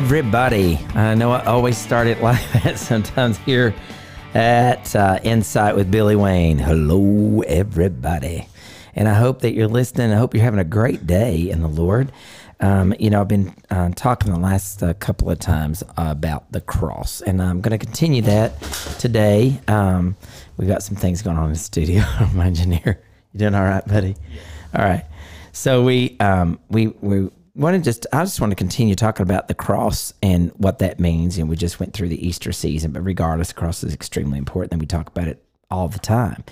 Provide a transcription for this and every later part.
Everybody. I know I always start it like that sometimes here at uh, Insight with Billy Wayne. Hello, everybody. And I hope that you're listening. I hope you're having a great day in the Lord. Um, you know, I've been uh, talking the last uh, couple of times about the cross, and I'm going to continue that today. Um, we've got some things going on in the studio. My engineer, you doing all right, buddy? All right. So we um, we we want to just I just want to continue talking about the cross and what that means. And we just went through the Easter season, but regardless, the cross is extremely important, and we talk about it all the time.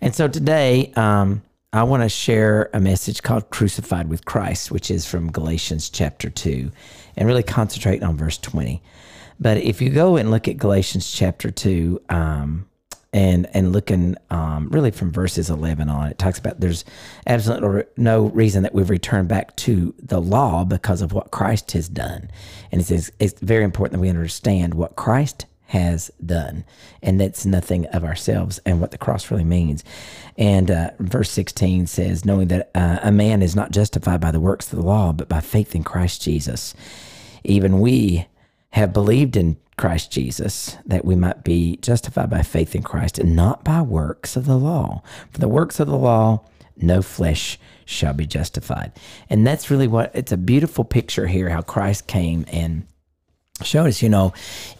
And so today, um, I want to share a message called Crucified with Christ, which is from Galatians chapter 2, and really concentrate on verse 20. But if you go and look at Galatians chapter 2, um, and and looking um, really from verses 11 on, it talks about there's absolutely no reason that we've returned back to the law because of what Christ has done. And it says it's very important that we understand what Christ has done. And that's nothing of ourselves and what the cross really means. And uh, verse 16 says, knowing that uh, a man is not justified by the works of the law, but by faith in Christ Jesus. Even we have believed in Christ Jesus that we might be justified by faith in Christ and not by works of the law. For the works of the law, no flesh shall be justified. And that's really what it's a beautiful picture here how Christ came and showed us, you know,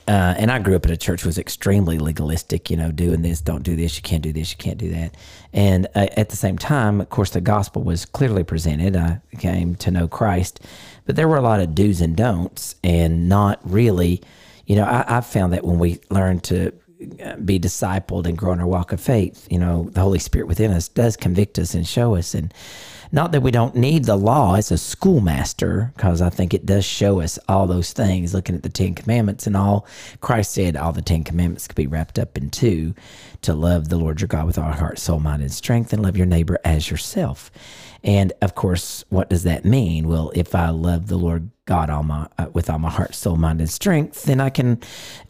uh, and I grew up in a church was extremely legalistic, you know, doing this, don't do this, you can't do this, you can't do that. And uh, at the same time, of course, the gospel was clearly presented. I came to know Christ, but there were a lot of do's and don'ts, and not really, you know, I, I found that when we learn to uh, be discipled and grow in our walk of faith, you know, the Holy Spirit within us does convict us and show us and not that we don't need the law as a schoolmaster, because I think it does show us all those things, looking at the Ten Commandments and all. Christ said all the Ten Commandments could be wrapped up in two to love the Lord your God with all heart, soul, mind, and strength, and love your neighbor as yourself. And of course, what does that mean? Well, if I love the Lord God all my uh, with all my heart, soul, mind, and strength, then I can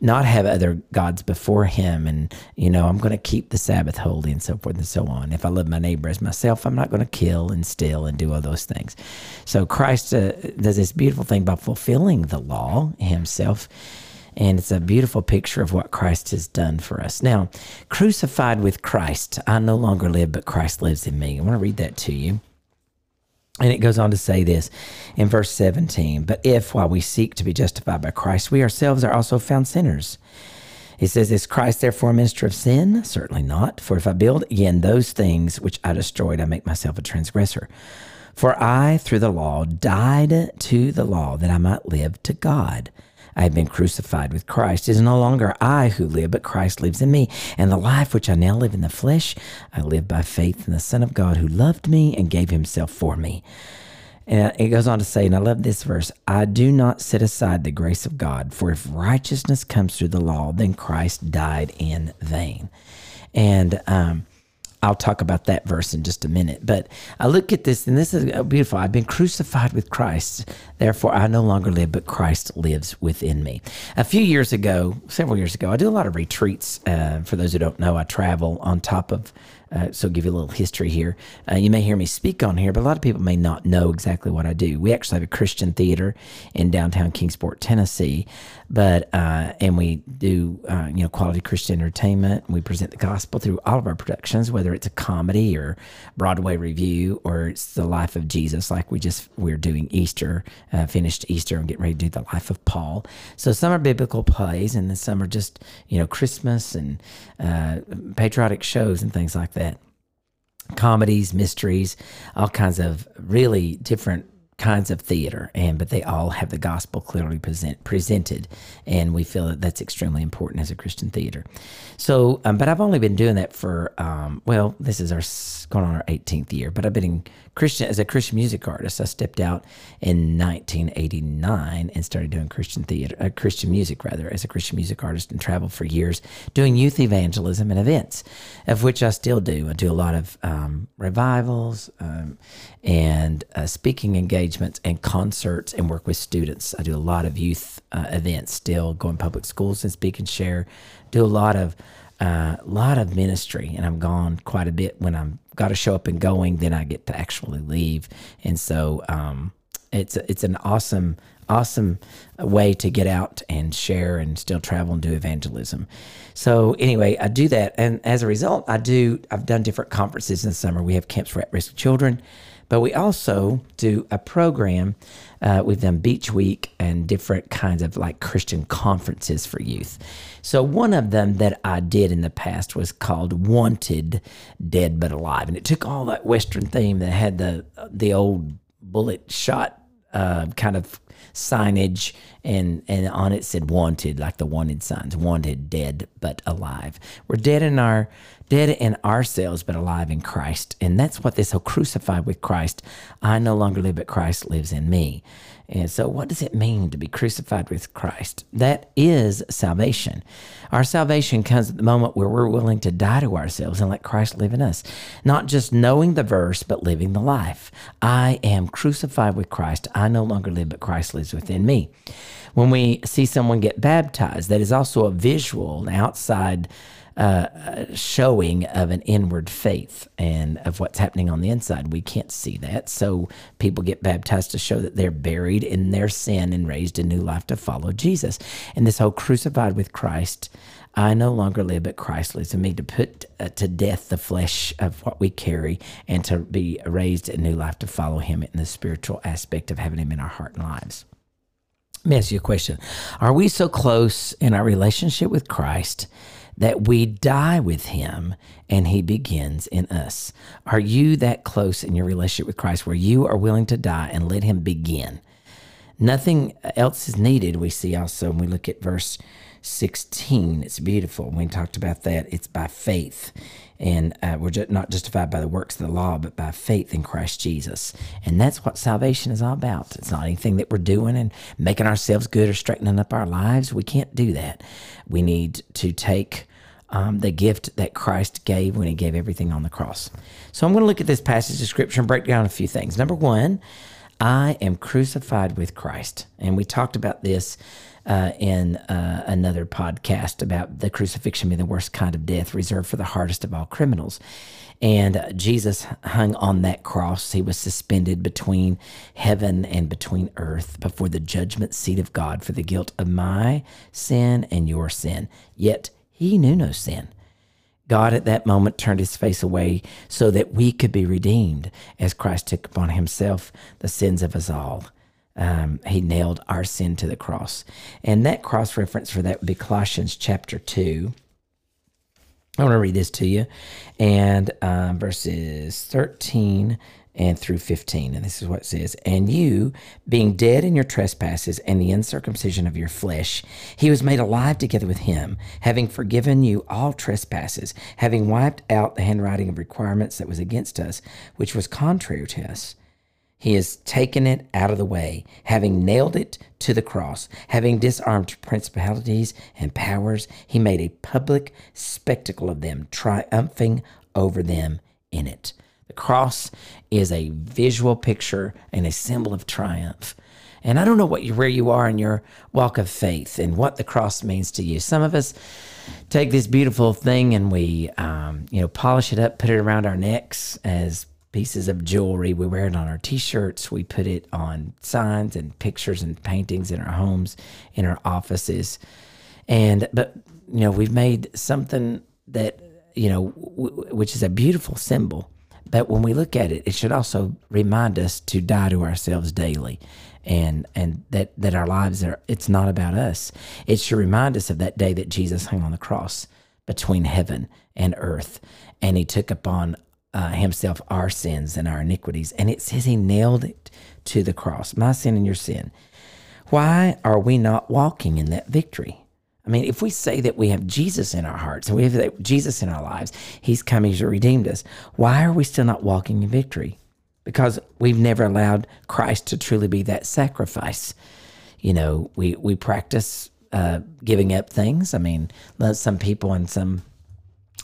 not have other gods before Him, and you know I'm going to keep the Sabbath holy and so forth and so on. If I love my neighbor as myself, I'm not going to kill and steal and do all those things. So Christ uh, does this beautiful thing by fulfilling the law Himself. And it's a beautiful picture of what Christ has done for us. Now, crucified with Christ, I no longer live, but Christ lives in me. I want to read that to you. And it goes on to say this in verse 17 But if, while we seek to be justified by Christ, we ourselves are also found sinners, he says, Is Christ therefore a minister of sin? Certainly not. For if I build again those things which I destroyed, I make myself a transgressor. For I, through the law, died to the law that I might live to God. I have been crucified with Christ. It is no longer I who live, but Christ lives in me. And the life which I now live in the flesh, I live by faith in the Son of God who loved me and gave himself for me. And it goes on to say, and I love this verse I do not set aside the grace of God, for if righteousness comes through the law, then Christ died in vain. And um, I'll talk about that verse in just a minute. But I look at this, and this is beautiful. I've been crucified with Christ. Therefore, I no longer live, but Christ lives within me. A few years ago, several years ago, I do a lot of retreats. Uh, for those who don't know, I travel on top of uh, so, give you a little history here. Uh, you may hear me speak on here, but a lot of people may not know exactly what I do. We actually have a Christian theater in downtown Kingsport, Tennessee, but uh, and we do uh, you know quality Christian entertainment. We present the gospel through all of our productions, whether it's a comedy or Broadway review or it's the life of Jesus, like we just we're doing Easter, uh, finished Easter, and getting ready to do the life of Paul. So some are biblical plays, and then some are just you know Christmas and uh, patriotic shows and things like that. Comedies, mysteries, all kinds of really different kinds of theater and but they all have the gospel clearly present, presented and we feel that that's extremely important as a christian theater. So um, but i've only been doing that for um, well this is our going on our 18th year but i've been in christian as a christian music artist i stepped out in 1989 and started doing christian theater uh, christian music rather as a christian music artist and traveled for years doing youth evangelism and events of which i still do. I do a lot of um, revivals um, and uh, speaking engagements and concerts and work with students. I do a lot of youth uh, events still, go in public schools and speak and share. Do a lot of uh, lot of ministry, and I'm gone quite a bit when I'm got to show up and going. Then I get to actually leave, and so um, It's it's an awesome awesome way to get out and share and still travel and do evangelism. So anyway, I do that, and as a result, I do. I've done different conferences in the summer. We have camps for at-risk children, but we also do a program. Uh, we've done Beach Week and different kinds of like Christian conferences for youth. So one of them that I did in the past was called Wanted Dead But Alive, and it took all that Western theme that had the the old bullet shot uh, kind of signage and and on it said wanted like the wanted signs wanted dead but alive. We're dead in our dead in ourselves but alive in christ and that's what this whole crucified with christ i no longer live but christ lives in me and so, what does it mean to be crucified with Christ? That is salvation. Our salvation comes at the moment where we're willing to die to ourselves and let Christ live in us. Not just knowing the verse, but living the life. I am crucified with Christ. I no longer live, but Christ lives within me. When we see someone get baptized, that is also a visual, an outside showing of an inward faith and of what's happening on the inside. We can't see that. So people get baptized to show that they're buried in their sin and raised a new life to follow Jesus. And this whole crucified with Christ. I no longer live, but Christ lives in me to put uh, to death the flesh of what we carry and to be raised a new life to follow Him in the spiritual aspect of having Him in our heart and lives. Let me ask you a question Are we so close in our relationship with Christ that we die with him and he begins in us. Are you that close in your relationship with Christ where you are willing to die and let him begin? Nothing else is needed. We see also when we look at verse 16, it's beautiful. We talked about that. It's by faith. And uh, we're not justified by the works of the law, but by faith in Christ Jesus. And that's what salvation is all about. It's not anything that we're doing and making ourselves good or straightening up our lives. We can't do that. We need to take um, the gift that Christ gave when he gave everything on the cross. So I'm going to look at this passage of scripture and break down a few things. Number one, I am crucified with Christ. And we talked about this uh, in uh, another podcast about the crucifixion being the worst kind of death reserved for the hardest of all criminals. And Jesus hung on that cross. He was suspended between heaven and between earth before the judgment seat of God for the guilt of my sin and your sin. Yet he knew no sin. God at that moment turned his face away so that we could be redeemed as Christ took upon himself the sins of us all. Um, he nailed our sin to the cross. And that cross reference for that would be Colossians chapter 2. I want to read this to you. And uh, verses 13 and through 15. And this is what it says And you, being dead in your trespasses and the uncircumcision of your flesh, he was made alive together with him, having forgiven you all trespasses, having wiped out the handwriting of requirements that was against us, which was contrary to us. He has taken it out of the way, having nailed it to the cross, having disarmed principalities and powers, he made a public spectacle of them, triumphing over them in it. The cross is a visual picture and a symbol of triumph. And I don't know what you, where you are in your walk of faith and what the cross means to you. Some of us take this beautiful thing and we, um, you know, polish it up, put it around our necks as pieces of jewelry. We wear it on our T-shirts. We put it on signs and pictures and paintings in our homes, in our offices, and but you know we've made something that you know w- which is a beautiful symbol but when we look at it, it should also remind us to die to ourselves daily and and that that our lives are it's not about us. It should remind us of that day that Jesus hung on the cross between heaven and earth and he took upon uh, himself our sins and our iniquities and it says he nailed it to the cross, my sin and your sin. Why are we not walking in that victory? I mean, if we say that we have Jesus in our hearts and we have Jesus in our lives, He's come, He's redeemed us, why are we still not walking in victory? Because we've never allowed Christ to truly be that sacrifice. You know, we, we practice uh, giving up things. I mean, some people and some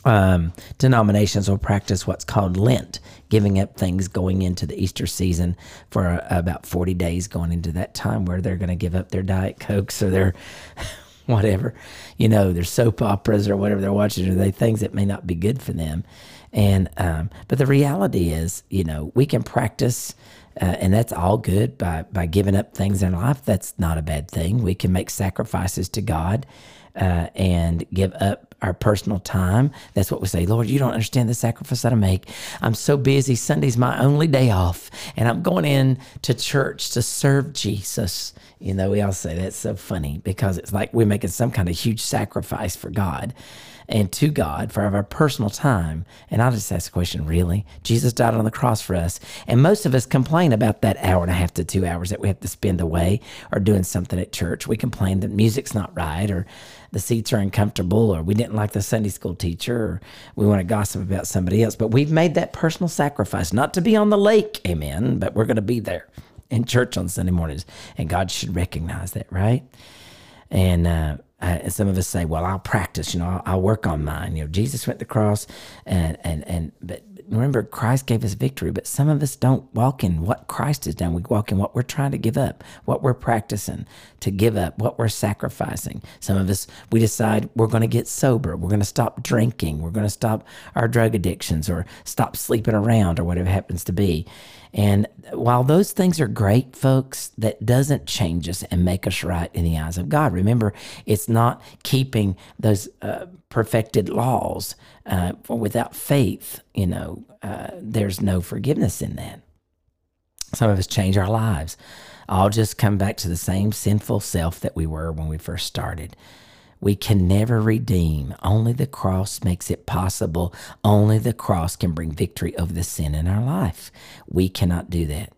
um, denominations will practice what's called Lent, giving up things going into the Easter season for about 40 days going into that time where they're going to give up their Diet Cokes or their whatever, you know, their soap operas or whatever they're watching, or they things that may not be good for them. And um, but the reality is, you know, we can practice uh, and that's all good by by giving up things in life. That's not a bad thing. We can make sacrifices to God uh, and give up our personal time. That's what we say, Lord, you don't understand the sacrifice that I make. I'm so busy. Sunday's my only day off, and I'm going in to church to serve Jesus. You know, we all say that's so funny because it's like we're making some kind of huge sacrifice for God and to God for our personal time. And I'll just ask the question really? Jesus died on the cross for us. And most of us complain about that hour and a half to two hours that we have to spend away or doing something at church. We complain that music's not right or the seats are uncomfortable or we didn't like the Sunday school teacher or we want to gossip about somebody else. But we've made that personal sacrifice, not to be on the lake, amen, but we're going to be there in church on Sunday mornings. And God should recognize that, right? And, uh, uh, some of us say, "Well, I'll practice. You know, I'll, I'll, work on mine." You know, Jesus went to the cross, and and and but remember, Christ gave us victory. But some of us don't walk in what Christ has done. We walk in what we're trying to give up, what we're practicing to give up, what we're sacrificing. Some of us we decide we're going to get sober. We're going to stop drinking. We're going to stop our drug addictions or stop sleeping around or whatever happens to be. And while those things are great, folks, that doesn't change us and make us right in the eyes of God. Remember, it's not keeping those uh, perfected laws. Uh, without faith, you know, uh, there's no forgiveness in that. Some of us change our lives. I'll just come back to the same sinful self that we were when we first started. We can never redeem. Only the cross makes it possible. Only the cross can bring victory over the sin in our life. We cannot do that.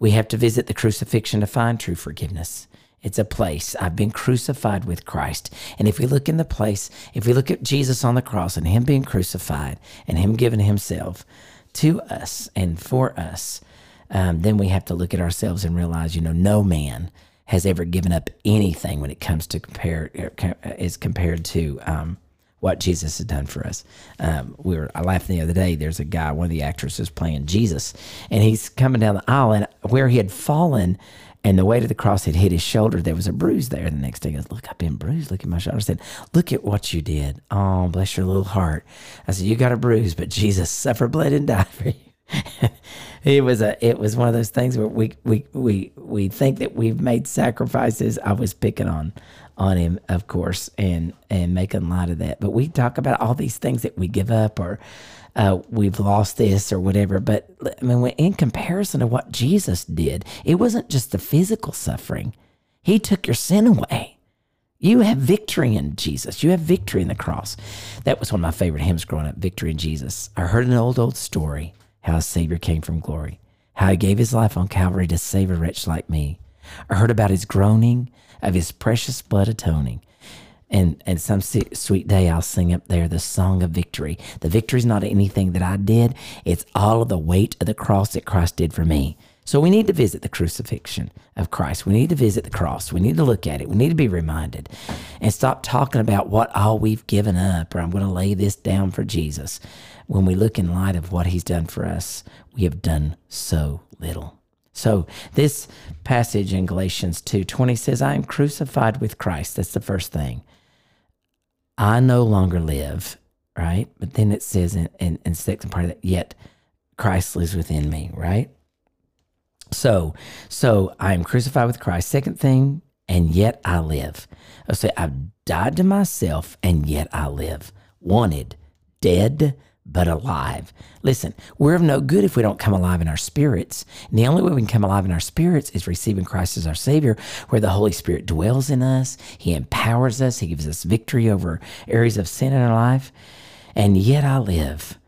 We have to visit the crucifixion to find true forgiveness. It's a place. I've been crucified with Christ. And if we look in the place, if we look at Jesus on the cross and Him being crucified and Him giving Himself to us and for us, um, then we have to look at ourselves and realize, you know, no man has ever given up anything when it comes to compare is compared to um, what Jesus has done for us. Um, we were I laughed the other day. There's a guy, one of the actresses playing Jesus, and he's coming down the aisle, and where he had fallen. And the weight of the cross had hit his shoulder. There was a bruise there. The next day, he goes, Look, I've been bruised. Look at my shoulder. I said, Look at what you did. Oh, bless your little heart. I said, You got a bruise, but Jesus suffered, bled, and died for you. it was a it was one of those things where we we we we think that we've made sacrifices. I was picking on on him, of course, and and making light of that. But we talk about all these things that we give up or uh, we've lost this or whatever. But I mean, in comparison to what Jesus did, it wasn't just the physical suffering. He took your sin away. You have victory in Jesus. You have victory in the cross. That was one of my favorite hymns growing up, Victory in Jesus. I heard an old, old story how a Savior came from glory, how he gave his life on Calvary to save a wretch like me. I heard about his groaning, of his precious blood atoning. And, and some sweet day I'll sing up there the song of victory. The victory is not anything that I did, it's all of the weight of the cross that Christ did for me. So we need to visit the crucifixion of Christ. We need to visit the cross. We need to look at it. We need to be reminded and stop talking about what all we've given up or I'm going to lay this down for Jesus when we look in light of what he's done for us, we have done so little. So this passage in Galatians 2:20 says, I am crucified with Christ. That's the first thing. I no longer live, right? But then it says in, in, in second part of that, yet Christ lives within me, right? So, so I am crucified with Christ. Second thing, and yet I live. I say I've died to myself, and yet I live. Wanted, dead, but alive. Listen, we're of no good if we don't come alive in our spirits. And the only way we can come alive in our spirits is receiving Christ as our Savior, where the Holy Spirit dwells in us. He empowers us. He gives us victory over areas of sin in our life. And yet I live.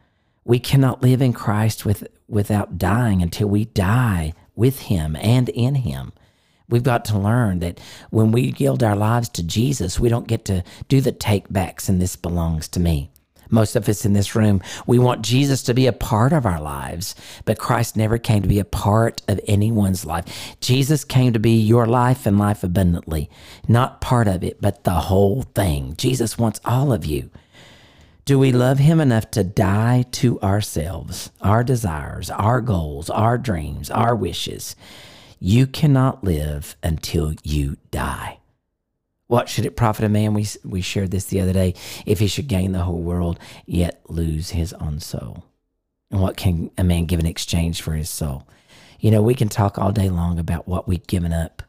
We cannot live in Christ with, without dying until we die with Him and in Him. We've got to learn that when we yield our lives to Jesus, we don't get to do the take backs and this belongs to me most of us in this room, we want Jesus to be a part of our lives, but Christ never came to be a part of anyone's life. Jesus came to be your life and life abundantly, not part of it, but the whole thing. Jesus wants all of you. Do we love him enough to die to ourselves, our desires, our goals, our dreams, our wishes? You cannot live until you die. What should it profit a man? We, we shared this the other day. If he should gain the whole world, yet lose his own soul. And what can a man give in exchange for his soul? You know, we can talk all day long about what we've given up,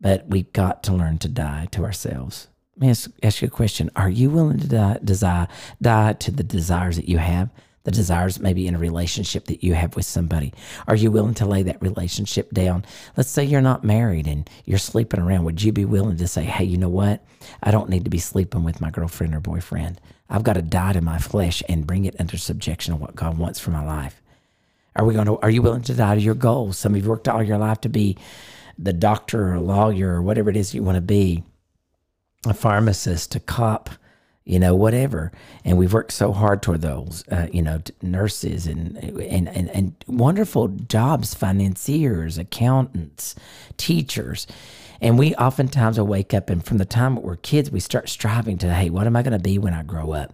but we've got to learn to die to ourselves. Let me ask, ask you a question. Are you willing to die, desire, die to the desires that you have? The desires maybe in a relationship that you have with somebody. Are you willing to lay that relationship down? Let's say you're not married and you're sleeping around. Would you be willing to say, hey, you know what? I don't need to be sleeping with my girlfriend or boyfriend. I've got to die to my flesh and bring it under subjection of what God wants for my life. Are we going to? Are you willing to die to your goals? Some of you worked all your life to be the doctor or lawyer or whatever it is you want to be, a pharmacist, a cop, you know, whatever. And we've worked so hard toward those, uh, you know, nurses and, and and and wonderful jobs, financiers, accountants, teachers. And we oftentimes will wake up and from the time we're kids, we start striving to, hey, what am I going to be when I grow up?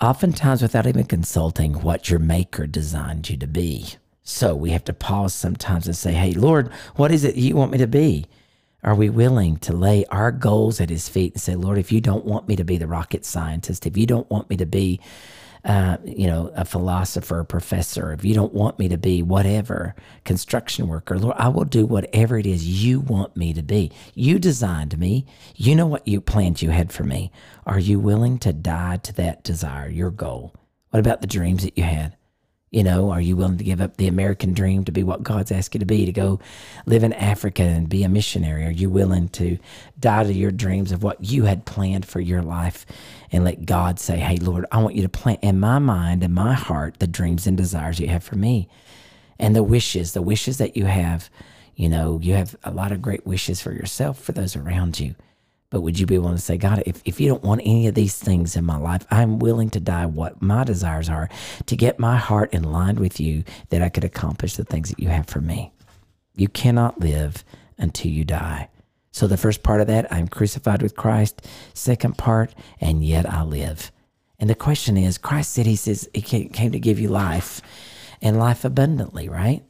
oftentimes without even consulting what your maker designed you to be. So we have to pause sometimes and say, Hey, Lord, what is it you want me to be? Are we willing to lay our goals at his feet and say, Lord, if you don't want me to be the rocket scientist, if you don't want me to be uh, you know, a philosopher, a professor, if you don't want me to be whatever, construction worker, Lord, I will do whatever it is you want me to be. You designed me. You know what you planned you had for me. Are you willing to die to that desire, your goal? What about the dreams that you had? You know, are you willing to give up the American dream to be what God's asked you to be, to go live in Africa and be a missionary? Are you willing to die to your dreams of what you had planned for your life and let God say, Hey, Lord, I want you to plant in my mind and my heart the dreams and desires you have for me and the wishes, the wishes that you have. You know, you have a lot of great wishes for yourself, for those around you. But would you be willing to say, God, if, if you don't want any of these things in my life, I'm willing to die what my desires are to get my heart in line with you that I could accomplish the things that you have for me. You cannot live until you die. So the first part of that, I'm crucified with Christ. Second part, and yet I live. And the question is, Christ said he says he came to give you life and life abundantly, right?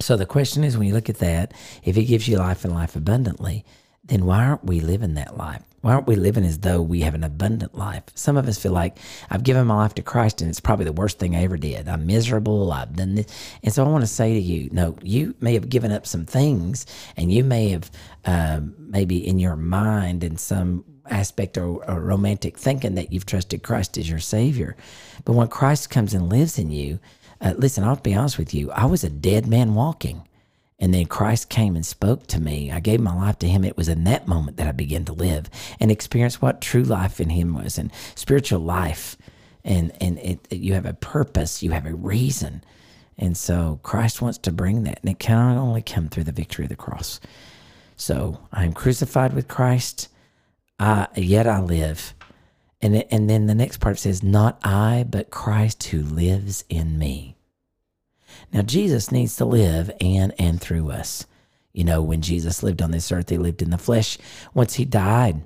So the question is, when you look at that, if he gives you life and life abundantly, then why aren't we living that life? Why aren't we living as though we have an abundant life? Some of us feel like I've given my life to Christ and it's probably the worst thing I ever did. I'm miserable. I've done this. And so I want to say to you, no, you may have given up some things and you may have um, maybe in your mind in some aspect or, or romantic thinking that you've trusted Christ as your Savior. But when Christ comes and lives in you, uh, listen, I'll be honest with you, I was a dead man walking. And then Christ came and spoke to me. I gave my life to Him. It was in that moment that I began to live and experience what true life in Him was and spiritual life. And, and it, it, you have a purpose, you have a reason. And so Christ wants to bring that. And it can only come through the victory of the cross. So I am crucified with Christ, I, yet I live. And, and then the next part says, Not I, but Christ who lives in me. Now, Jesus needs to live in and through us. You know, when Jesus lived on this earth, he lived in the flesh. Once he died,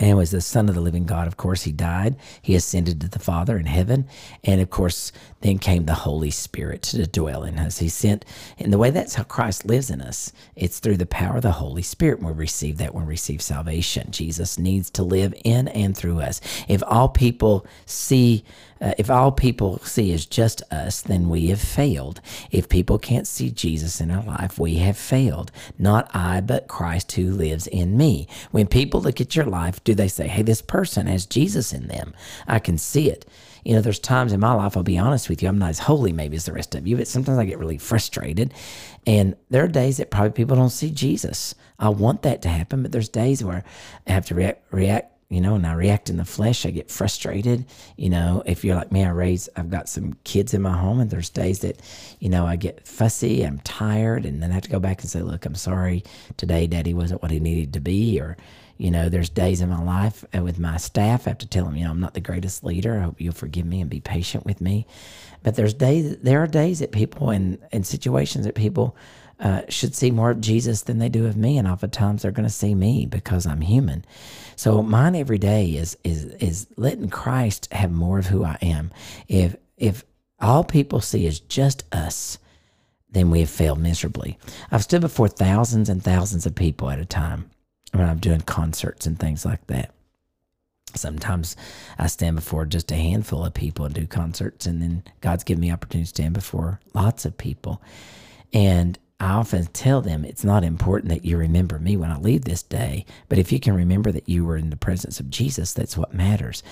and was the Son of the living God. Of course, he died. He ascended to the Father in heaven. And of course, then came the Holy Spirit to dwell in us. He sent, and the way that's how Christ lives in us, it's through the power of the Holy Spirit we receive that, when we receive salvation. Jesus needs to live in and through us. If all people see, uh, if all people see is just us, then we have failed. If people can't see Jesus in our life, we have failed. Not I, but Christ who lives in me. When people look at your life, do they say, hey, this person has Jesus in them? I can see it. You know, there's times in my life, I'll be honest with you, I'm not as holy maybe as the rest of you, but sometimes I get really frustrated. And there are days that probably people don't see Jesus. I want that to happen, but there's days where I have to react, react you know, and I react in the flesh. I get frustrated. You know, if you're like me, I raise, I've got some kids in my home, and there's days that, you know, I get fussy, I'm tired, and then I have to go back and say, look, I'm sorry, today daddy wasn't what he needed to be, or, you know, there's days in my life uh, with my staff, I have to tell them, you know, I'm not the greatest leader. I hope you'll forgive me and be patient with me. But there's days, there are days that people and in situations that people uh, should see more of Jesus than they do of me, and oftentimes they're going to see me because I'm human. So mine every day is is is letting Christ have more of who I am. If if all people see is just us, then we have failed miserably. I've stood before thousands and thousands of people at a time when I'm doing concerts and things like that. Sometimes I stand before just a handful of people and do concerts, and then God's given me opportunity to stand before lots of people. And I often tell them it's not important that you remember me when I leave this day, but if you can remember that you were in the presence of Jesus, that's what matters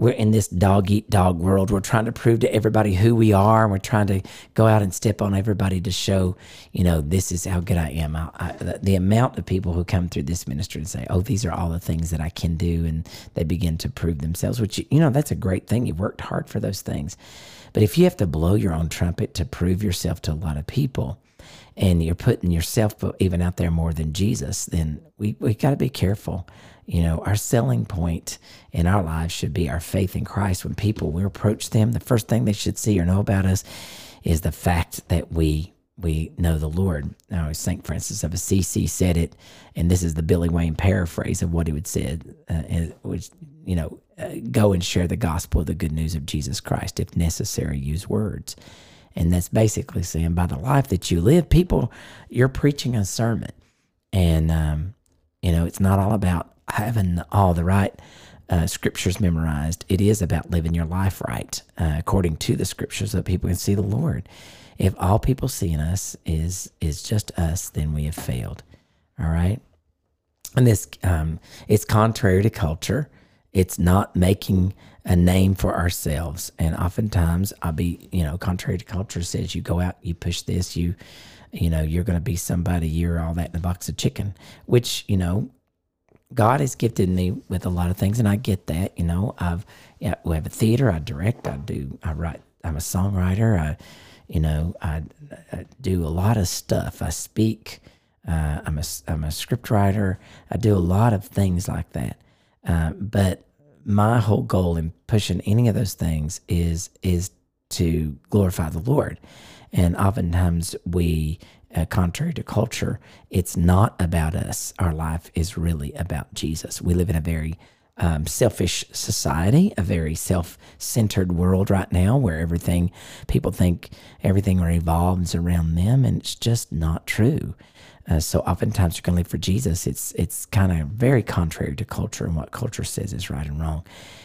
we're in this dog eat dog world. We're trying to prove to everybody who we are, and we're trying to go out and step on everybody to show, you know, this is how good I am. I, I, the amount of people who come through this ministry and say, "Oh, these are all the things that I can do," and they begin to prove themselves. Which you know, that's a great thing. You've worked hard for those things, but if you have to blow your own trumpet to prove yourself to a lot of people, and you're putting yourself even out there more than Jesus, then we we got to be careful you know, our selling point in our lives should be our faith in Christ. When people we approach them, the first thing they should see or know about us is the fact that we we know the Lord. Now, St. Francis of Assisi said it, and this is the Billy Wayne paraphrase of what he would said, uh, which, you know, uh, go and share the gospel, the good news of Jesus Christ. If necessary, use words. And that's basically saying by the life that you live, people, you're preaching a sermon. And, um, you know, it's not all about having all the right uh, scriptures memorized. It is about living your life right uh, according to the scriptures so that people can see the Lord. If all people see in us is is just us, then we have failed. All right, and this um, it's contrary to culture. It's not making a name for ourselves, and oftentimes I'll be, you know, contrary to culture says you go out, you push this, you, you know, you're going to be somebody. You're all that in a box of chicken, which you know God has gifted me with a lot of things, and I get that. You know, I've yeah, we have a theater. I direct. I do. I write. I'm a songwriter. I, you know, I, I do a lot of stuff. I speak. Uh, I'm a I'm a script writer. I do a lot of things like that. Uh, but my whole goal in pushing any of those things is is to glorify the Lord. And oftentimes we uh, contrary to culture, it's not about us. Our life is really about Jesus. We live in a very um, selfish society, a very self centered world right now where everything, people think everything revolves around them, and it's just not true. Uh, so oftentimes you're going to live for Jesus. It's it's kind of very contrary to culture and what culture says is right and wrong,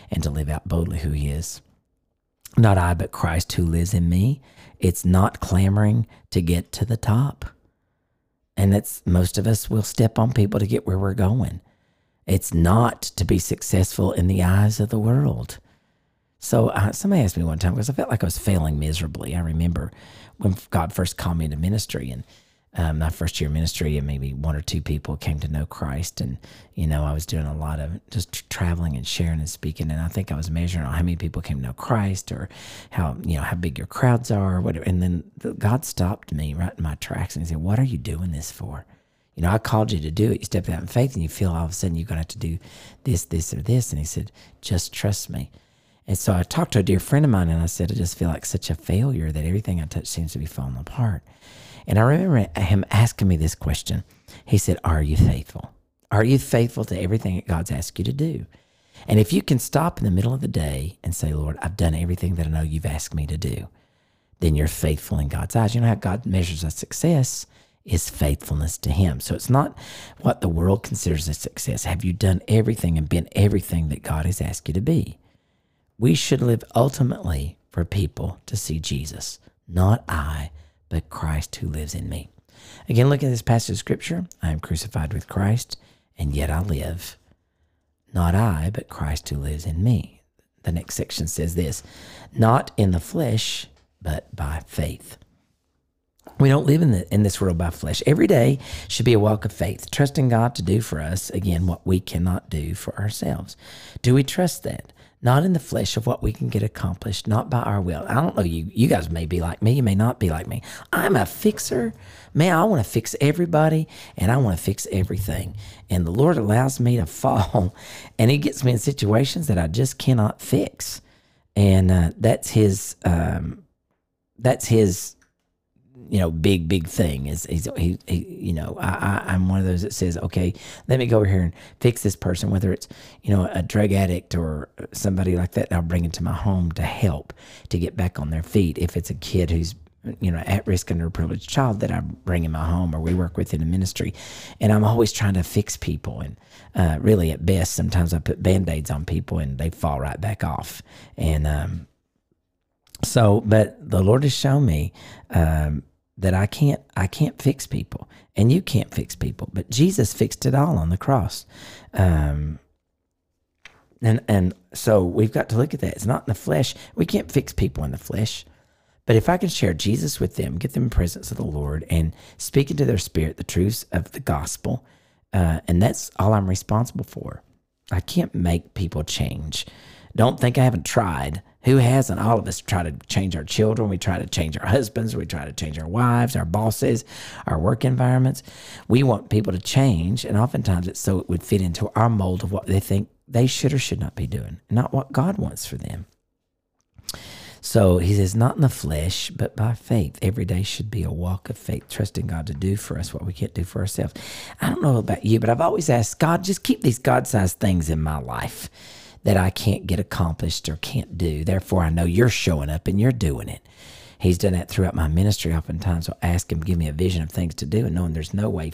and to live out boldly who He is. Not I, but Christ who lives in me. It's not clamoring to get to the top. And that's most of us will step on people to get where we're going. It's not to be successful in the eyes of the world. So uh, somebody asked me one time because I felt like I was failing miserably. I remember when God first called me into ministry and um, my first year ministry, and maybe one or two people came to know Christ. And, you know, I was doing a lot of just traveling and sharing and speaking. And I think I was measuring how many people came to know Christ or how, you know, how big your crowds are or whatever. And then God stopped me right in my tracks and he said, What are you doing this for? You know, I called you to do it. You step out in faith and you feel all of a sudden you're going to have to do this, this, or this. And he said, Just trust me. And so I talked to a dear friend of mine and I said, I just feel like such a failure that everything I touch seems to be falling apart. And I remember him asking me this question. He said, Are you faithful? Are you faithful to everything that God's asked you to do? And if you can stop in the middle of the day and say, Lord, I've done everything that I know you've asked me to do, then you're faithful in God's eyes. You know how God measures a success is faithfulness to Him. So it's not what the world considers a success. Have you done everything and been everything that God has asked you to be? We should live ultimately for people to see Jesus, not I, but Christ who lives in me. Again, look at this passage of scripture. I am crucified with Christ, and yet I live. Not I, but Christ who lives in me. The next section says this not in the flesh, but by faith. We don't live in, the, in this world by flesh. Every day should be a walk of faith, trusting God to do for us, again, what we cannot do for ourselves. Do we trust that? Not in the flesh of what we can get accomplished, not by our will. I don't know, you, you guys may be like me, you may not be like me. I'm a fixer. Man, I want to fix everybody and I want to fix everything. And the Lord allows me to fall and He gets me in situations that I just cannot fix. And uh, that's His, um, that's His you know, big, big thing is he's, he, he you know, I, I, am one of those that says, okay, let me go over here and fix this person, whether it's, you know, a drug addict or somebody like that. I'll bring into my home to help to get back on their feet. If it's a kid who's you know, at risk underprivileged child that I bring in my home or we work with in the ministry. And I'm always trying to fix people. And uh, really, at best, sometimes I put band aids on people and they fall right back off. And um, so, but the Lord has shown me um, that I can't, I can't fix people, and you can't fix people. But Jesus fixed it all on the cross. Um, and and so we've got to look at that. It's not in the flesh. We can't fix people in the flesh. But if I can share Jesus with them, get them in presence of the Lord, and speak into their spirit the truths of the gospel, uh, and that's all I'm responsible for. I can't make people change. Don't think I haven't tried. Who hasn't? All of us try to change our children. We try to change our husbands. We try to change our wives, our bosses, our work environments. We want people to change, and oftentimes it's so it would fit into our mold of what they think they should or should not be doing, not what God wants for them. So he says, not in the flesh, but by faith. Every day should be a walk of faith, trusting God to do for us what we can't do for ourselves. I don't know about you, but I've always asked God, just keep these God sized things in my life that I can't get accomplished or can't do. Therefore, I know you're showing up and you're doing it. He's done that throughout my ministry. Oftentimes, I'll ask him, give me a vision of things to do, and knowing there's no way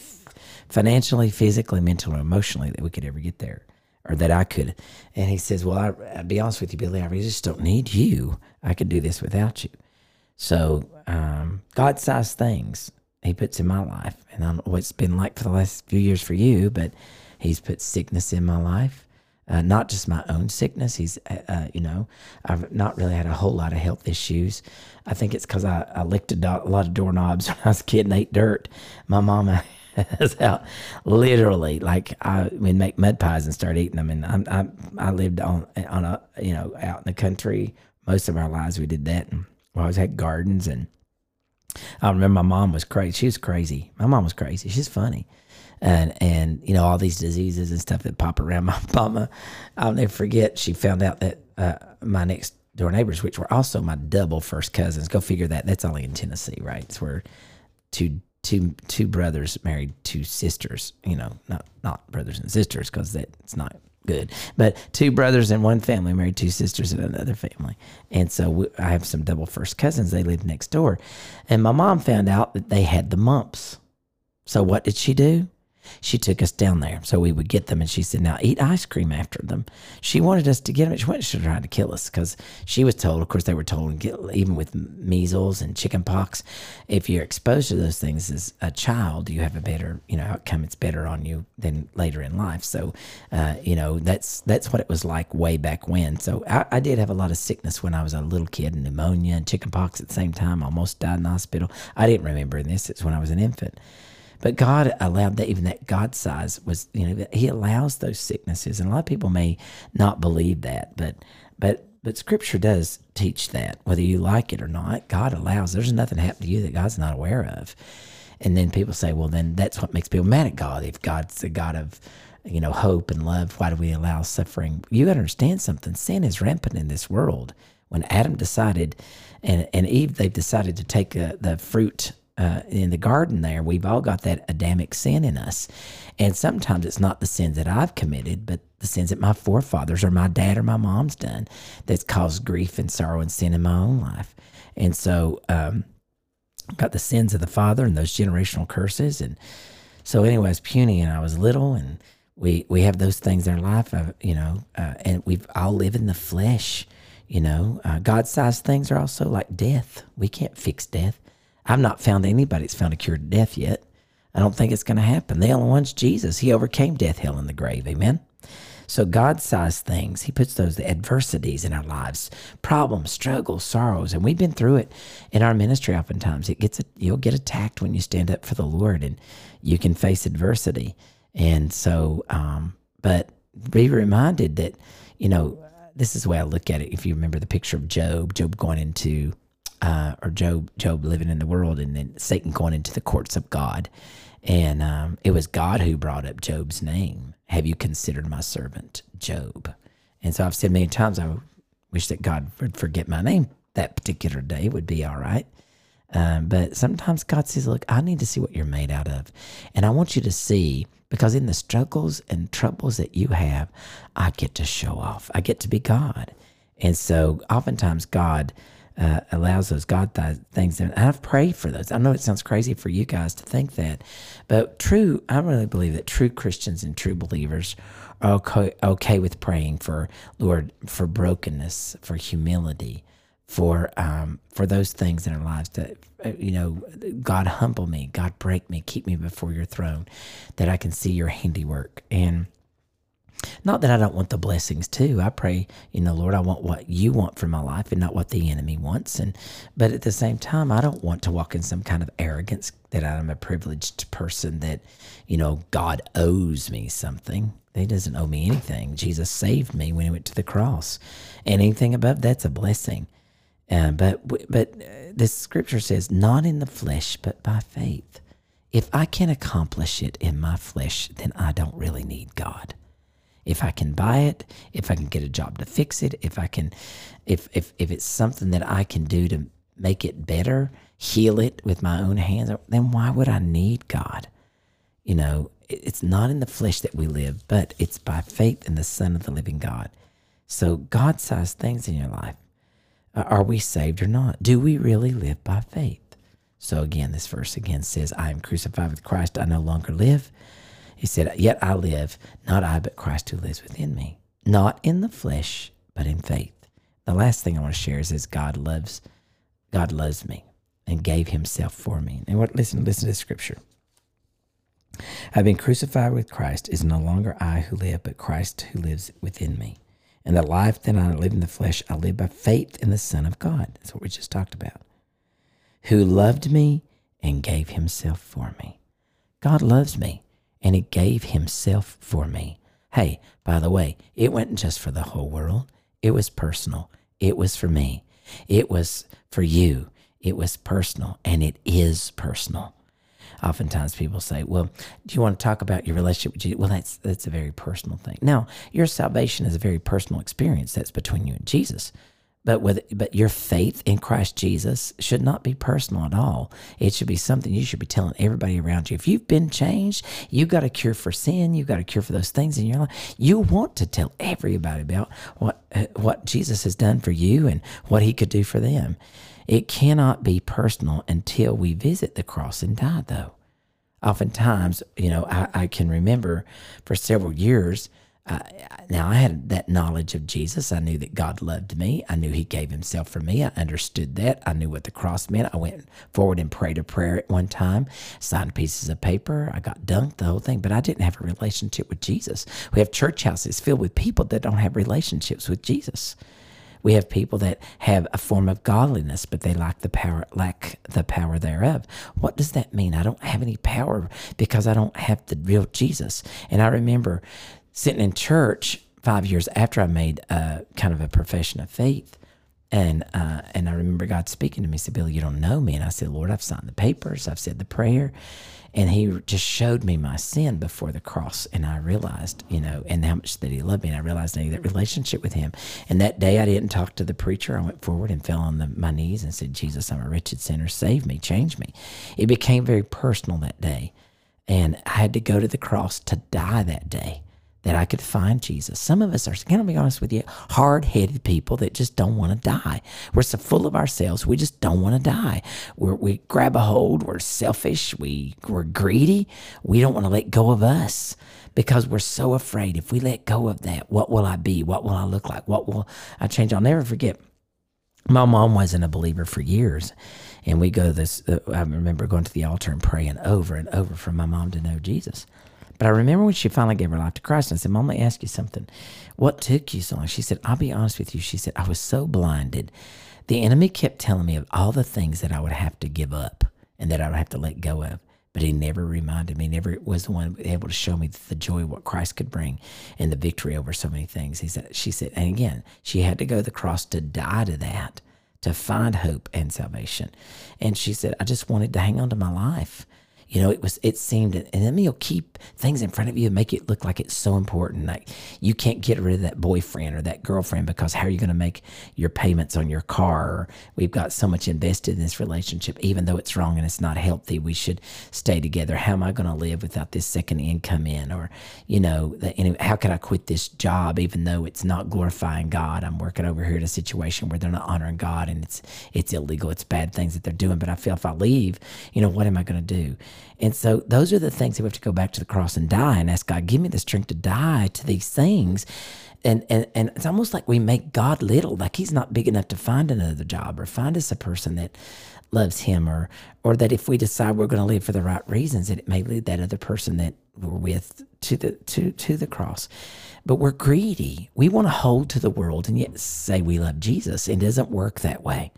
financially, physically, mentally, emotionally that we could ever get there or that I could. And he says, Well, I, will be honest with you, Billy, I really just don't need you. I could do this without you. So, um, God sized things he puts in my life. And I don't know what it's been like for the last few years for you, but he's put sickness in my life. Uh, not just my own sickness. He's, uh, uh you know, I've not really had a whole lot of health issues. I think it's because I, I licked a, do- a, lot of doorknobs when I was a kid and ate dirt. My mama That's how literally like I would make mud pies and start eating them. And I, I, I lived on, on a, you know, out in the country. Most of our lives we did that. And we always had gardens. And I remember my mom was crazy. She was crazy. My mom was crazy. She's funny. And, and, you know, all these diseases and stuff that pop around my mama. I'll never forget. She found out that, uh, my next door neighbors, which were also my double first cousins, go figure that. That's only in Tennessee, right? It's where two two two brothers married two sisters. You know, not not brothers and sisters because that's not good. But two brothers in one family married two sisters in another family, and so we, I have some double first cousins. They live next door, and my mom found out that they had the mumps. So what did she do? She took us down there so we would get them and she said now eat ice cream after them. She wanted us to get them she wanted to try to kill us because she was told of course they were told get, even with measles and chicken pox if you're exposed to those things as a child you have a better you know outcome. It's better on you than later in life. So uh, you know that's that's what it was like way back when. So I, I did have a lot of sickness when i was a little kid pneumonia and chicken pox at the same time almost died in the hospital. I didn't remember this. It's when i was an infant but God allowed that, even that God size was, you know, He allows those sicknesses. And a lot of people may not believe that, but, but, but Scripture does teach that, whether you like it or not. God allows. There's nothing happen to you that God's not aware of. And then people say, well, then that's what makes people mad at God. If God's the God of, you know, hope and love, why do we allow suffering? You got to understand something. Sin is rampant in this world. When Adam decided, and, and Eve, they've decided to take uh, the fruit uh, in the garden there, we've all got that Adamic sin in us. And sometimes it's not the sins that I've committed, but the sins that my forefathers or my dad or my mom's done that's caused grief and sorrow and sin in my own life. And so, um, got the sins of the father and those generational curses. And so, anyway, I was puny and I was little, and we we have those things in our life, uh, you know, uh, and we've all live in the flesh. You know, uh, God sized things are also like death. We can't fix death. I've not found anybody that's found a cure to death yet. I don't think it's going to happen. The only one's Jesus. He overcame death, hell, and the grave. Amen. So God sized things. He puts those adversities in our lives, problems, struggles, sorrows, and we've been through it in our ministry. Oftentimes, it gets a, you'll get attacked when you stand up for the Lord, and you can face adversity. And so, um, but be reminded that you know this is the way I look at it. If you remember the picture of Job, Job going into uh, or Job, Job living in the world, and then Satan going into the courts of God. And um, it was God who brought up Job's name. Have you considered my servant Job? And so I've said many times, I wish that God would forget my name that particular day would be all right. Um, but sometimes God says, Look, I need to see what you're made out of. And I want you to see, because in the struggles and troubles that you have, I get to show off. I get to be God. And so oftentimes God uh, allows those God th- things. And I've prayed for those. I know it sounds crazy for you guys to think that, but true, I really believe that true Christians and true believers are okay, okay with praying for Lord for brokenness, for humility, for um, for those things in our lives that uh, you know God humble me, God break me, keep me before your throne, that I can see your handiwork and. Not that I don't want the blessings too. I pray, you know, Lord, I want what you want for my life and not what the enemy wants. And but at the same time, I don't want to walk in some kind of arrogance that I'm a privileged person that, you know, God owes me something. He doesn't owe me anything. Jesus saved me when he went to the cross. And anything above that's a blessing. Uh, but but uh, the scripture says, not in the flesh, but by faith. If I can accomplish it in my flesh, then I don't really need God. If I can buy it, if I can get a job to fix it, if I can, if if if it's something that I can do to make it better, heal it with my own hands, then why would I need God? You know, it's not in the flesh that we live, but it's by faith in the Son of the living God. So God sized things in your life are we saved or not? Do we really live by faith? So again, this verse again says, I am crucified with Christ. I no longer live. He said, Yet I live, not I, but Christ who lives within me. Not in the flesh, but in faith. The last thing I want to share is, is God loves, God loves me and gave himself for me. And what listen, listen to scripture. I've been crucified with Christ. Is no longer I who live, but Christ who lives within me. And the life that I live in the flesh, I live by faith in the Son of God. That's what we just talked about. Who loved me and gave himself for me. God loves me and he gave himself for me. Hey, by the way, it wasn't just for the whole world. It was personal. It was for me. It was for you. It was personal and it is personal oftentimes people say, "Well, do you want to talk about your relationship with Jesus?" Well, that's that's a very personal thing. Now, your salvation is a very personal experience that's between you and Jesus. But with but your faith in Christ Jesus should not be personal at all. It should be something you should be telling everybody around you. If you've been changed, you've got a cure for sin. you've got a cure for those things in your life. You want to tell everybody about what uh, what Jesus has done for you and what He could do for them. It cannot be personal until we visit the cross and die, though. Oftentimes, you know, I, I can remember for several years. Uh, now I had that knowledge of Jesus. I knew that God loved me. I knew He gave Himself for me. I understood that. I knew what the cross meant. I went forward and prayed a prayer at one time, signed pieces of paper. I got dunked, the whole thing, but I didn't have a relationship with Jesus. We have church houses filled with people that don't have relationships with Jesus. We have people that have a form of godliness, but they lack the power, lack the power thereof. What does that mean? I don't have any power because I don't have the real Jesus. And I remember sitting in church five years after I made a, kind of a profession of faith. And uh, and I remember God speaking to me, said, Billy, you don't know me. And I said, Lord, I've signed the papers, I've said the prayer. And he just showed me my sin before the cross. And I realized, you know, and how much that he loved me. And I realized I needed that relationship with him. And that day I didn't talk to the preacher. I went forward and fell on the, my knees and said, Jesus, I'm a wretched sinner. Save me, change me. It became very personal that day. And I had to go to the cross to die that day that I could find Jesus. Some of us are, can I be honest with you, hard headed people that just don't want to die. We're so full of ourselves, we just don't want to die. We're, we grab a hold, we're selfish, we, we're greedy, we don't want to let go of us because we're so afraid if we let go of that, what will I be? What will I look like? What will I change? I'll never forget. My mom wasn't a believer for years. And we go this, uh, I remember going to the altar and praying over and over for my mom to know Jesus. But I remember when she finally gave her life to Christ, and I said, Mom, let me ask you something. What took you so long? She said, I'll be honest with you. She said, I was so blinded. The enemy kept telling me of all the things that I would have to give up and that I would have to let go of. But he never reminded me, never was the one able to show me the joy what Christ could bring and the victory over so many things. He said, she said, and again, she had to go to the cross to die to that, to find hope and salvation. And she said, I just wanted to hang on to my life You know, it was it seemed and then he'll keep things in front of you and make it look like it's so important. Like you can't get rid of that boyfriend or that girlfriend because how are you going to make your payments on your car? We've got so much invested in this relationship, even though it's wrong and it's not healthy. We should stay together. How am I going to live without this second income in? Or, you know, the, how can I quit this job even though it's not glorifying God? I'm working over here in a situation where they're not honoring God and it's it's illegal. It's bad things that they're doing. But I feel if I leave, you know, what am I going to do? And so those are the things that we have to go back to the cross and die and ask God, give me the strength to die to these things. And, and, and it's almost like we make God little, like he's not big enough to find another job or find us a person that loves him or or that if we decide we're going to live for the right reasons that it may lead that other person that we're with to the to to the cross but we're greedy we want to hold to the world and yet say we love jesus it doesn't work that way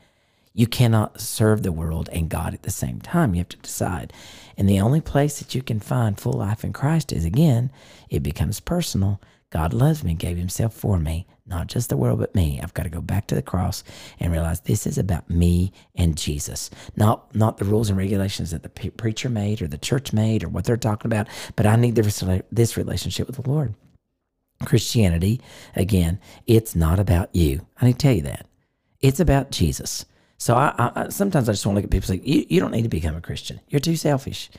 you cannot serve the world and God at the same time. You have to decide. And the only place that you can find full life in Christ is again, it becomes personal. God loves me, gave himself for me, not just the world, but me. I've got to go back to the cross and realize this is about me and Jesus, not, not the rules and regulations that the preacher made or the church made or what they're talking about, but I need this relationship with the Lord. Christianity, again, it's not about you. I need to tell you that. It's about Jesus. So I, I, sometimes I just want to look at people and say, you, you don't need to become a Christian. You're too selfish.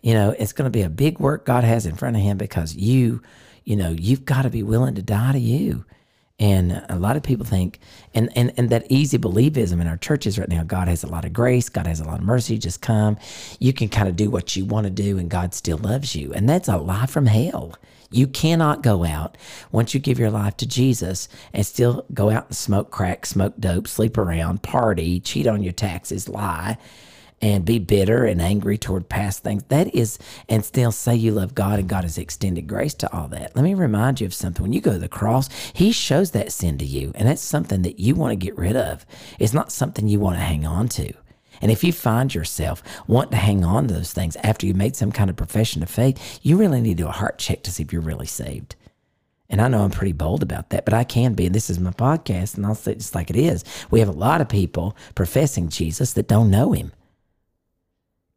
You know, it's going to be a big work God has in front of him because you, you know, you've got to be willing to die to you. And a lot of people think, and, and, and that easy believism in our churches right now, God has a lot of grace, God has a lot of mercy, just come. You can kind of do what you want to do, and God still loves you. And that's a lie from hell. You cannot go out once you give your life to Jesus and still go out and smoke crack, smoke dope, sleep around, party, cheat on your taxes, lie, and be bitter and angry toward past things. That is, and still say you love God and God has extended grace to all that. Let me remind you of something. When you go to the cross, He shows that sin to you, and that's something that you want to get rid of. It's not something you want to hang on to. And if you find yourself wanting to hang on to those things after you made some kind of profession of faith, you really need to do a heart check to see if you're really saved. And I know I'm pretty bold about that, but I can be. And this is my podcast, and I'll say it just like it is. We have a lot of people professing Jesus that don't know him.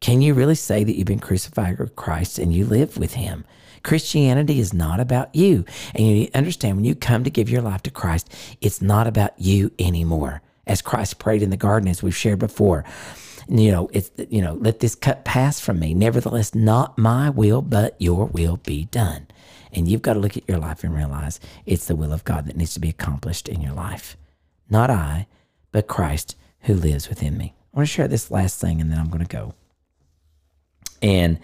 Can you really say that you've been crucified with Christ and you live with him? Christianity is not about you. And you understand when you come to give your life to Christ, it's not about you anymore as Christ prayed in the garden, as we've shared before. You know, it's you know, let this cup pass from me. Nevertheless, not my will, but your will be done. And you've got to look at your life and realize it's the will of God that needs to be accomplished in your life. Not I, but Christ who lives within me. I want to share this last thing and then I'm going to go. And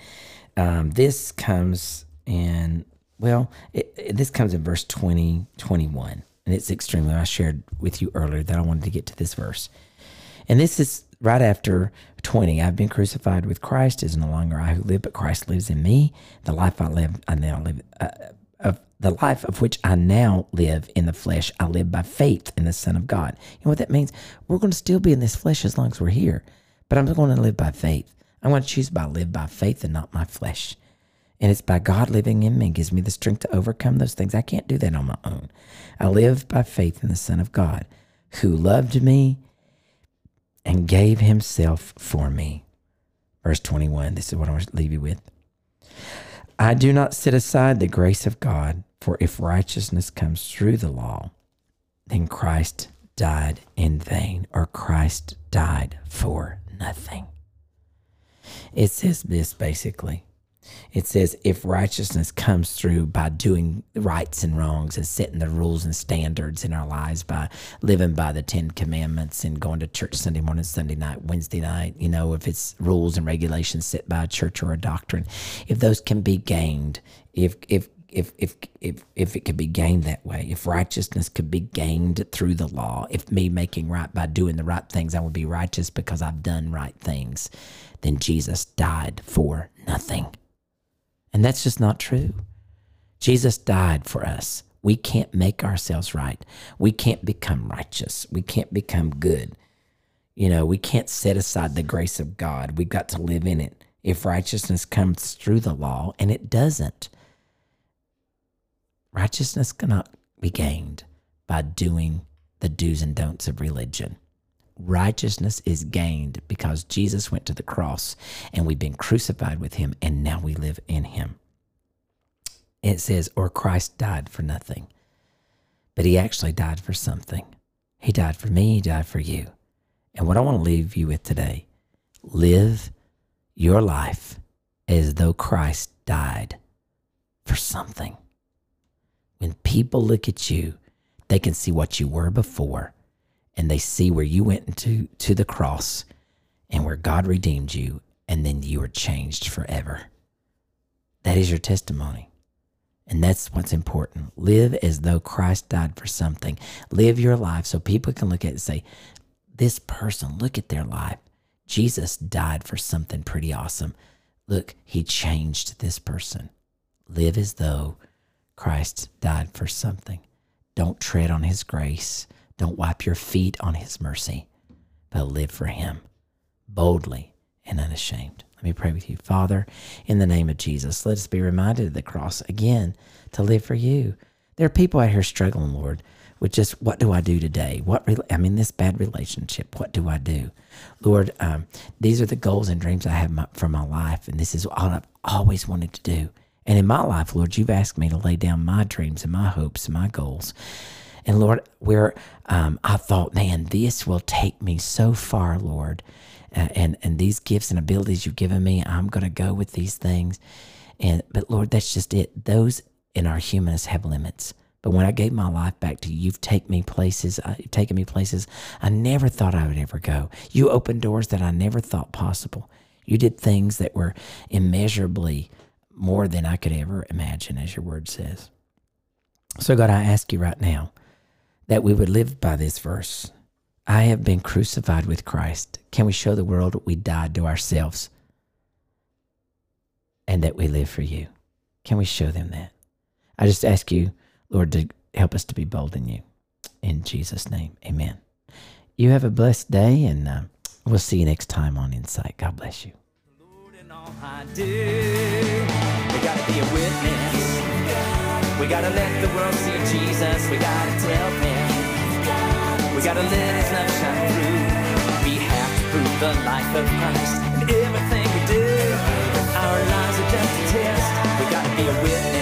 um, this comes in, well, it, it, this comes in verse 20, 21 and it's extremely, I shared with you earlier that I wanted to get to this verse. And this is right after 20. I've been crucified with Christ. It is no longer I who live, but Christ lives in me. The life I live, I now live, uh, of the life of which I now live in the flesh, I live by faith in the Son of God. And what that means? We're going to still be in this flesh as long as we're here, but I'm going to live by faith. I'm going to choose by live by faith and not my flesh. And it's by God living in me and gives me the strength to overcome those things. I can't do that on my own. I live by faith in the Son of God who loved me and gave himself for me. Verse 21, this is what I want to leave you with. I do not set aside the grace of God, for if righteousness comes through the law, then Christ died in vain, or Christ died for nothing. It says this basically it says if righteousness comes through by doing rights and wrongs and setting the rules and standards in our lives by living by the Ten Commandments and going to church Sunday morning, Sunday night, Wednesday night, you know, if it's rules and regulations set by a church or a doctrine, if those can be gained, if if if if if if it could be gained that way, if righteousness could be gained through the law, if me making right by doing the right things, I would be righteous because I've done right things, then Jesus died for nothing. And that's just not true. Jesus died for us. We can't make ourselves right. We can't become righteous. We can't become good. You know, we can't set aside the grace of God. We've got to live in it. If righteousness comes through the law, and it doesn't, righteousness cannot be gained by doing the do's and don'ts of religion. Righteousness is gained because Jesus went to the cross and we've been crucified with him and now we live in him. It says, or Christ died for nothing, but he actually died for something. He died for me, he died for you. And what I want to leave you with today live your life as though Christ died for something. When people look at you, they can see what you were before and they see where you went into to the cross and where God redeemed you and then you are changed forever. That is your testimony. And that's what's important. Live as though Christ died for something. Live your life so people can look at it and say, This person, look at their life. Jesus died for something pretty awesome. Look, he changed this person. Live as though Christ died for something. Don't tread on his grace. Don't wipe your feet on his mercy, but live for him boldly and unashamed. Let me pray with you. Father, in the name of Jesus, let us be reminded of the cross again to live for you. There are people out here struggling, Lord, with just what do I do today? What I mean, this bad relationship. What do I do, Lord? Um, these are the goals and dreams I have my, for my life, and this is all I've always wanted to do. And in my life, Lord, you've asked me to lay down my dreams and my hopes and my goals. And Lord, where um, I thought, man, this will take me so far, Lord. Uh, and and these gifts and abilities you've given me, I'm going to go with these things. And but Lord, that's just it. Those in our humanness have limits. But when I gave my life back to you, you've taken me places, uh, taken me places I never thought I would ever go. You opened doors that I never thought possible. You did things that were immeasurably more than I could ever imagine, as your word says. So, God, I ask you right now that we would live by this verse. I have been crucified with Christ. Can we show the world we died to ourselves and that we live for you? Can we show them that? I just ask you, Lord, to help us to be bold in you. In Jesus' name, amen. You have a blessed day, and uh, we'll see you next time on Insight. God bless you. We gotta let the world see Jesus. We gotta tell. We gotta let His love shine through. We have to prove the life of Christ in everything we do. Our lives are just a test. We gotta be a witness.